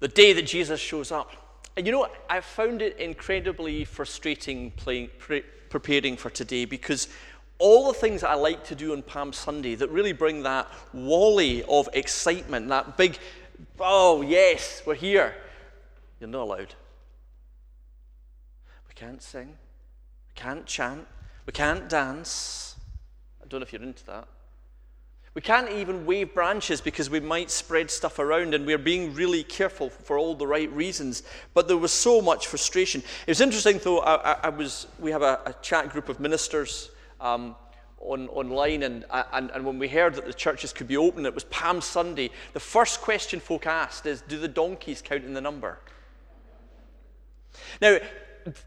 the day that Jesus shows up. And you know, I found it incredibly frustrating playing, pre- preparing for today because all the things that I like to do on Palm Sunday that really bring that wally of excitement, that big, oh, yes, we're here, you're not allowed. We can't sing, we can't chant, we can't dance. I don't know if you're into that. We can't even wave branches because we might spread stuff around, and we're being really careful for all the right reasons. But there was so much frustration. It was interesting, though. I, I was. We have a, a chat group of ministers um, on, online, and, and, and when we heard that the churches could be open, it was Palm Sunday. The first question folk asked is, "Do the donkeys count in the number?" Now,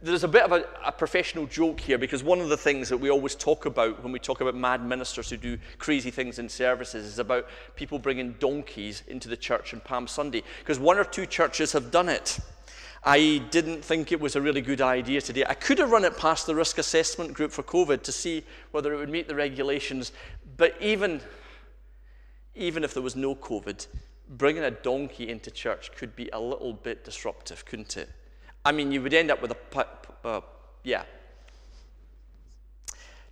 there's a bit of a, a, professional joke here because one of the things that we always talk about when we talk about mad ministers who do crazy things in services is about people bringing donkeys into the church on Palm Sunday because one or two churches have done it. I didn't think it was a really good idea today. I could have run it past the risk assessment group for COVID to see whether it would meet the regulations, but even, even if there was no COVID, bringing a donkey into church could be a little bit disruptive, couldn't it? I mean, you would end up with a, uh, yeah.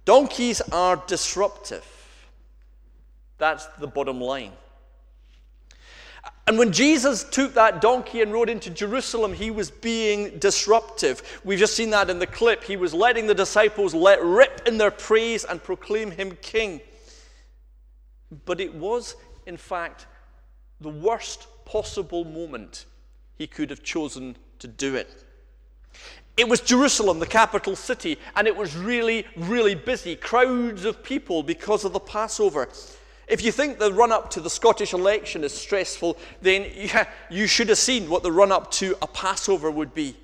Donkeys are disruptive. That's the bottom line. And when Jesus took that donkey and rode into Jerusalem, he was being disruptive. We've just seen that in the clip. He was letting the disciples let rip in their praise and proclaim him king. But it was, in fact, the worst possible moment he could have chosen to do it. It was Jerusalem, the capital city, and it was really, really busy. Crowds of people because of the Passover. If you think the run up to the Scottish election is stressful, then yeah, you should have seen what the run up to a Passover would be.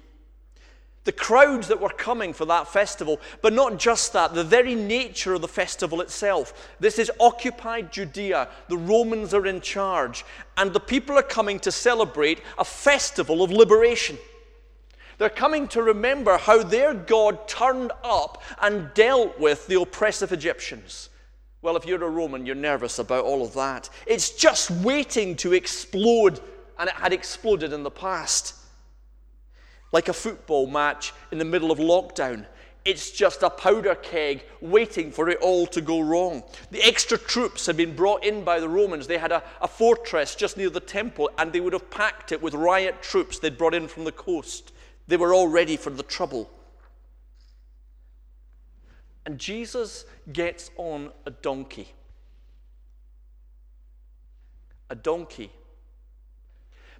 The crowds that were coming for that festival, but not just that, the very nature of the festival itself. This is occupied Judea. The Romans are in charge, and the people are coming to celebrate a festival of liberation. They're coming to remember how their God turned up and dealt with the oppressive Egyptians. Well, if you're a Roman, you're nervous about all of that. It's just waiting to explode, and it had exploded in the past. Like a football match in the middle of lockdown. It's just a powder keg waiting for it all to go wrong. The extra troops had been brought in by the Romans. They had a, a fortress just near the temple, and they would have packed it with riot troops they'd brought in from the coast. They were all ready for the trouble. And Jesus gets on a donkey. A donkey.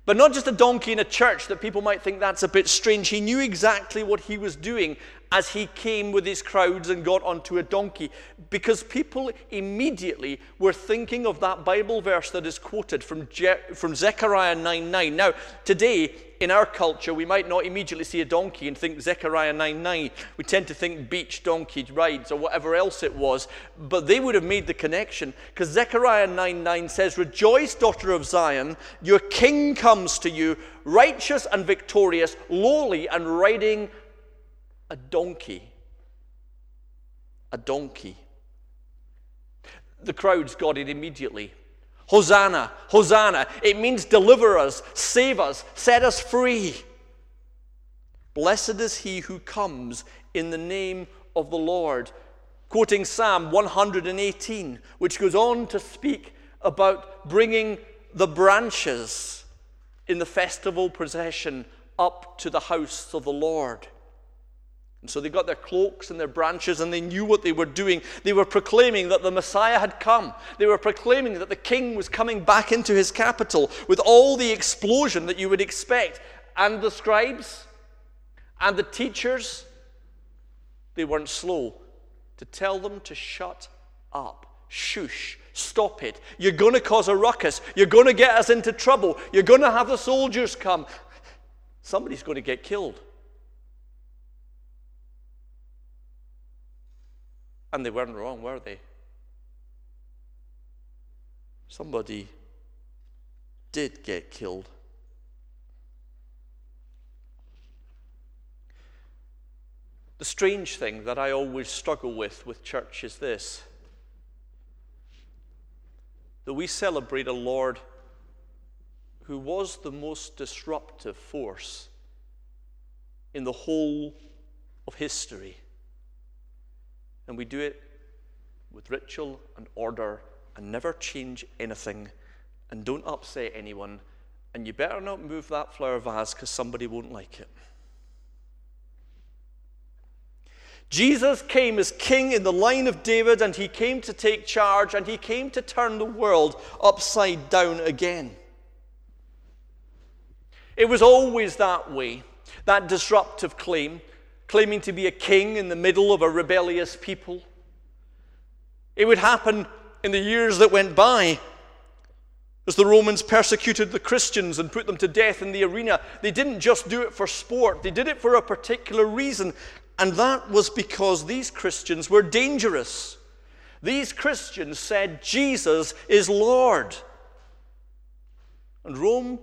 But not just a donkey in a church that people might think that's a bit strange. He knew exactly what he was doing as he came with his crowds and got onto a donkey because people immediately were thinking of that Bible verse that is quoted from, Je- from Zechariah 9 9. Now, today, in our culture, we might not immediately see a donkey and think Zechariah 9 9. We tend to think beach donkey rides or whatever else it was, but they would have made the connection because Zechariah 9 9 says, Rejoice, daughter of Zion, your king comes to you, righteous and victorious, lowly and riding a donkey. A donkey. The crowds got it immediately. Hosanna, Hosanna. It means deliver us, save us, set us free. Blessed is he who comes in the name of the Lord. Quoting Psalm 118, which goes on to speak about bringing the branches in the festival procession up to the house of the Lord. And so they got their cloaks and their branches and they knew what they were doing. They were proclaiming that the Messiah had come. They were proclaiming that the king was coming back into his capital with all the explosion that you would expect. And the scribes and the teachers, they weren't slow to tell them to shut up. Shush. Stop it. You're going to cause a ruckus. You're going to get us into trouble. You're going to have the soldiers come. Somebody's going to get killed. And they weren't wrong, were they? Somebody did get killed. The strange thing that I always struggle with with church is this that we celebrate a Lord who was the most disruptive force in the whole of history. And we do it with ritual and order and never change anything and don't upset anyone. And you better not move that flower vase because somebody won't like it. Jesus came as king in the line of David, and he came to take charge, and he came to turn the world upside down again. It was always that way, that disruptive claim, claiming to be a king in the middle of a rebellious people. It would happen in the years that went by. As the Romans persecuted the Christians and put them to death in the arena, they didn't just do it for sport, they did it for a particular reason. And that was because these Christians were dangerous. These Christians said Jesus is Lord. And Rome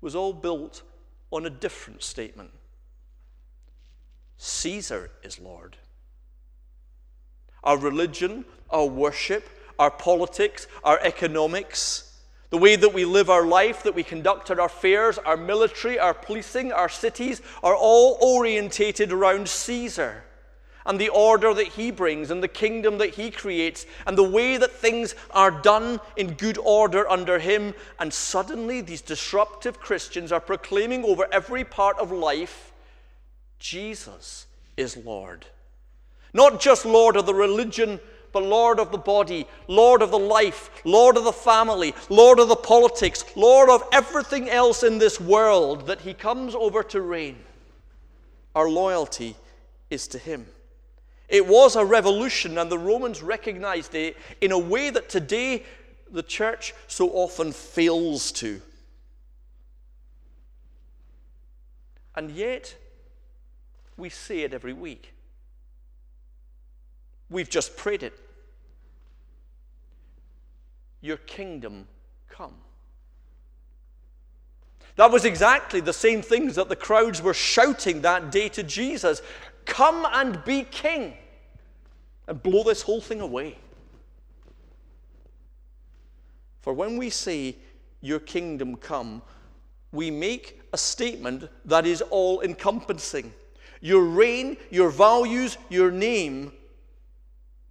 was all built on a different statement Caesar is Lord. Our religion, our worship, our politics, our economics, the way that we live our life, that we conduct our affairs, our military, our policing, our cities are all orientated around Caesar and the order that he brings and the kingdom that he creates and the way that things are done in good order under him. And suddenly, these disruptive Christians are proclaiming over every part of life Jesus is Lord. Not just Lord of the religion but Lord of the body, Lord of the life, Lord of the family, Lord of the politics, Lord of everything else in this world, that He comes over to reign. Our loyalty is to Him. It was a revolution, and the Romans recognized it in a way that today the church so often fails to. And yet, we say it every week. We've just prayed it. Your kingdom come. That was exactly the same things that the crowds were shouting that day to Jesus Come and be king, and blow this whole thing away. For when we say, Your kingdom come, we make a statement that is all encompassing. Your reign, your values, your name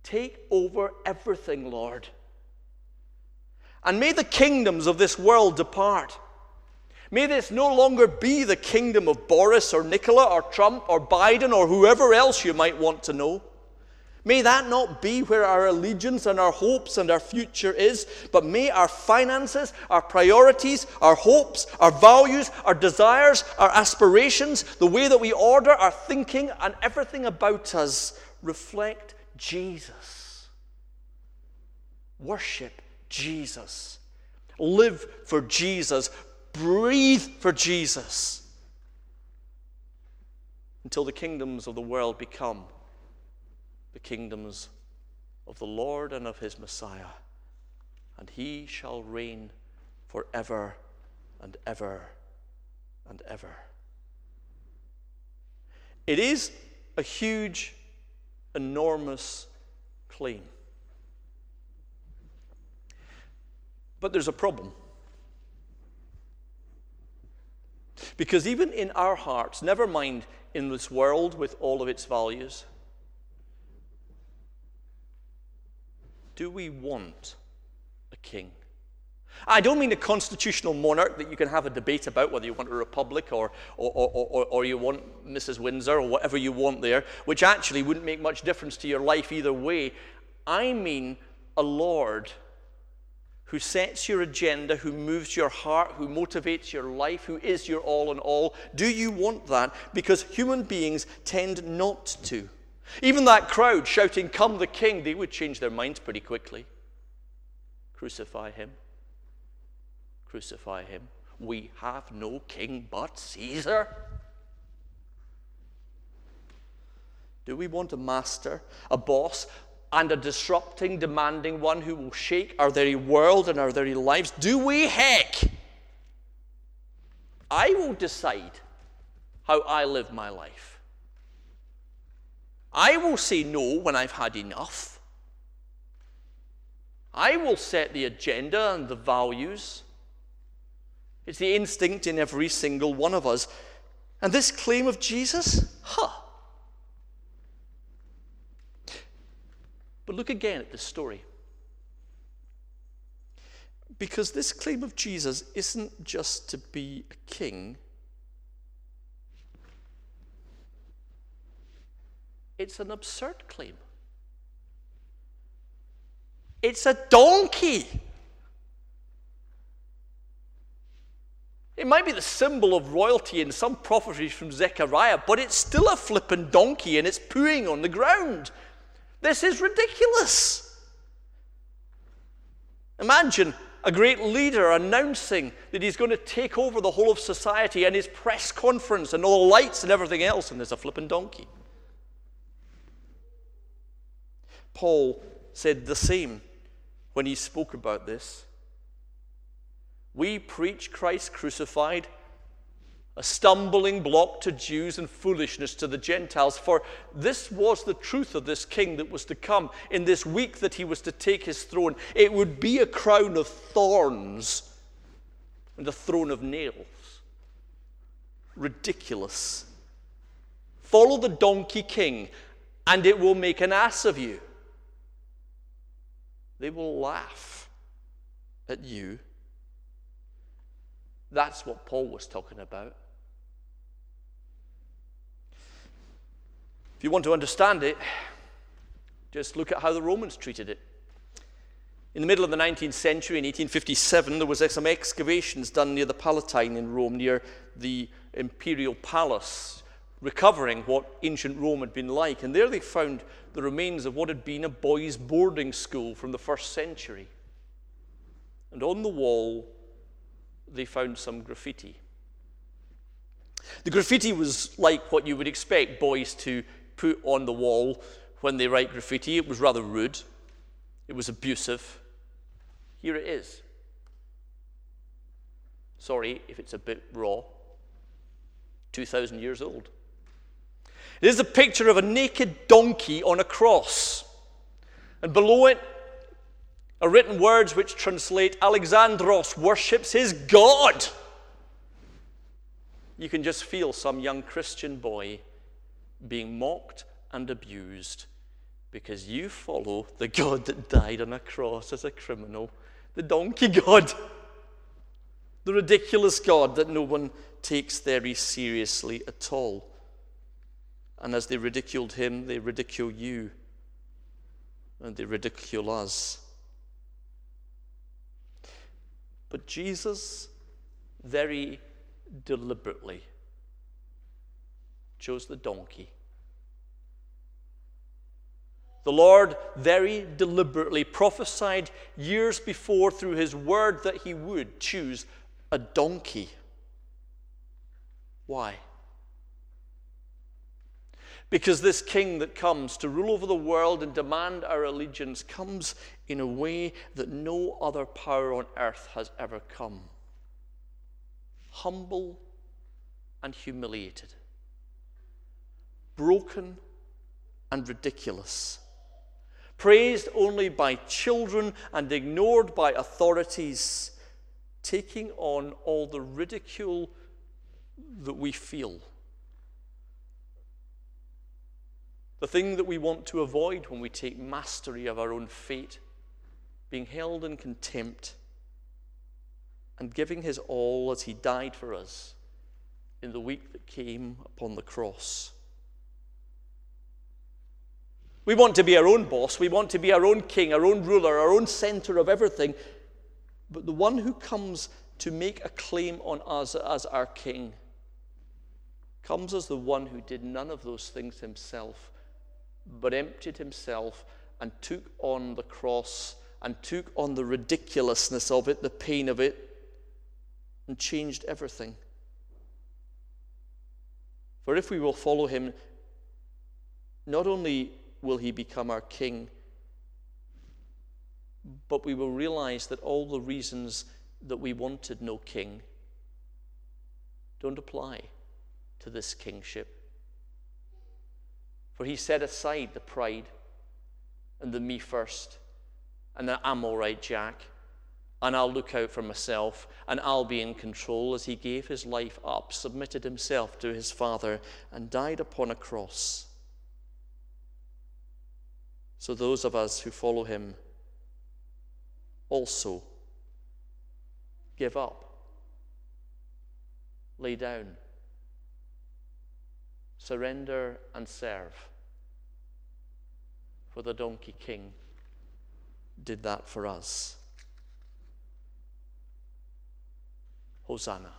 Take over everything, Lord. And may the kingdoms of this world depart. May this no longer be the kingdom of Boris or Nicola or Trump or Biden or whoever else you might want to know. May that not be where our allegiance and our hopes and our future is, but may our finances, our priorities, our hopes, our values, our desires, our aspirations, the way that we order our thinking and everything about us reflect Jesus. Worship Jesus. Live for Jesus. Breathe for Jesus. Until the kingdoms of the world become the kingdoms of the Lord and of his Messiah. And he shall reign forever and ever and ever. It is a huge enormous claim. But there's a problem. Because even in our hearts, never mind in this world with all of its values, do we want a king? I don't mean a constitutional monarch that you can have a debate about whether you want a republic or, or, or, or, you want Mrs. Windsor or whatever you want there, which actually wouldn't make much difference to your life either way. I mean a Lord who sets your agenda, who moves your heart, who motivates your life, who is your all in all. Do you want that? Because human beings tend not to. Even that crowd shouting, Come the King, they would change their minds pretty quickly. Crucify him crucify him. We have no king but Caesar. Do we want a master, a boss, and a disrupting, demanding one who will shake our very world and our very lives? Do we? Heck! I will decide how I live my life. I will say no when I've had enough. I will set the agenda and the values. It's the instinct in every single one of us. And this claim of Jesus, huh. But look again at this story. Because this claim of Jesus isn't just to be a king, it's an absurd claim. It's a donkey. It might be the symbol of royalty in some prophecies from Zechariah, but it's still a flippin' donkey and it's pooing on the ground. This is ridiculous. Imagine a great leader announcing that he's going to take over the whole of society and his press conference and all the lights and everything else, and there's a flippin' donkey. Paul said the same when he spoke about this. We preach Christ crucified, a stumbling block to Jews and foolishness to the Gentiles. For this was the truth of this king that was to come in this week that he was to take his throne. It would be a crown of thorns and a throne of nails. Ridiculous. Follow the donkey king, and it will make an ass of you. They will laugh at you. That's what Paul was talking about. If you want to understand it, just look at how the Romans treated it. In the middle of the 19th century, in 1857, there was some excavations done near the Palatine in Rome, near the imperial palace, recovering what ancient Rome had been like. And there they found the remains of what had been a boys' boarding school from the first century. And on the wall, they found some graffiti. The graffiti was like what you would expect boys to put on the wall when they write graffiti. It was rather rude, it was abusive. Here it is. Sorry if it's a bit raw. 2,000 years old. It is a picture of a naked donkey on a cross. And below it are written words which translate Alexamenos worships his God. You can just feel some young Christian boy being mocked and abused because you follow the God that died on a cross as a criminal, the donkey God, the ridiculous God that no one takes very seriously at all. And as they ridiculed him, they ridicule you and they ridicule us. But Jesus very deliberately chose the donkey. The Lord very deliberately prophesied years before through his word that he would choose a donkey. Why? Because this king that comes to rule over the world and demand our allegiance comes in a way that no other power on earth has ever come. Humble and humiliated. Broken and ridiculous, praised only by children and ignored by authorities, taking on all the ridicule that we feel. The thing that we want to avoid when we take mastery of our own fate, being held in contempt and giving his all as he died for us in the week that came upon the cross. We want to be our own boss. We want to be our own king, our own ruler, our own center of everything. But the one who comes to make a claim on us as our king comes as the one who did none of those things himself, but emptied himself and took on the cross and took on the ridiculousness of it, the pain of it, and changed everything. For if we will follow him, not only will he become our king. But we will realize that all the reasons that we wanted no king don't apply to this kingship. For he set aside the pride and the me first and the I'm all right, Jack. and I'll look out for myself and I'll be in control as he gave his life up, submitted himself to his Father, and died upon a cross. So those of us who follow him also give up, lay down, surrender, and serve. For the Donkey King did that for us. Hosanna.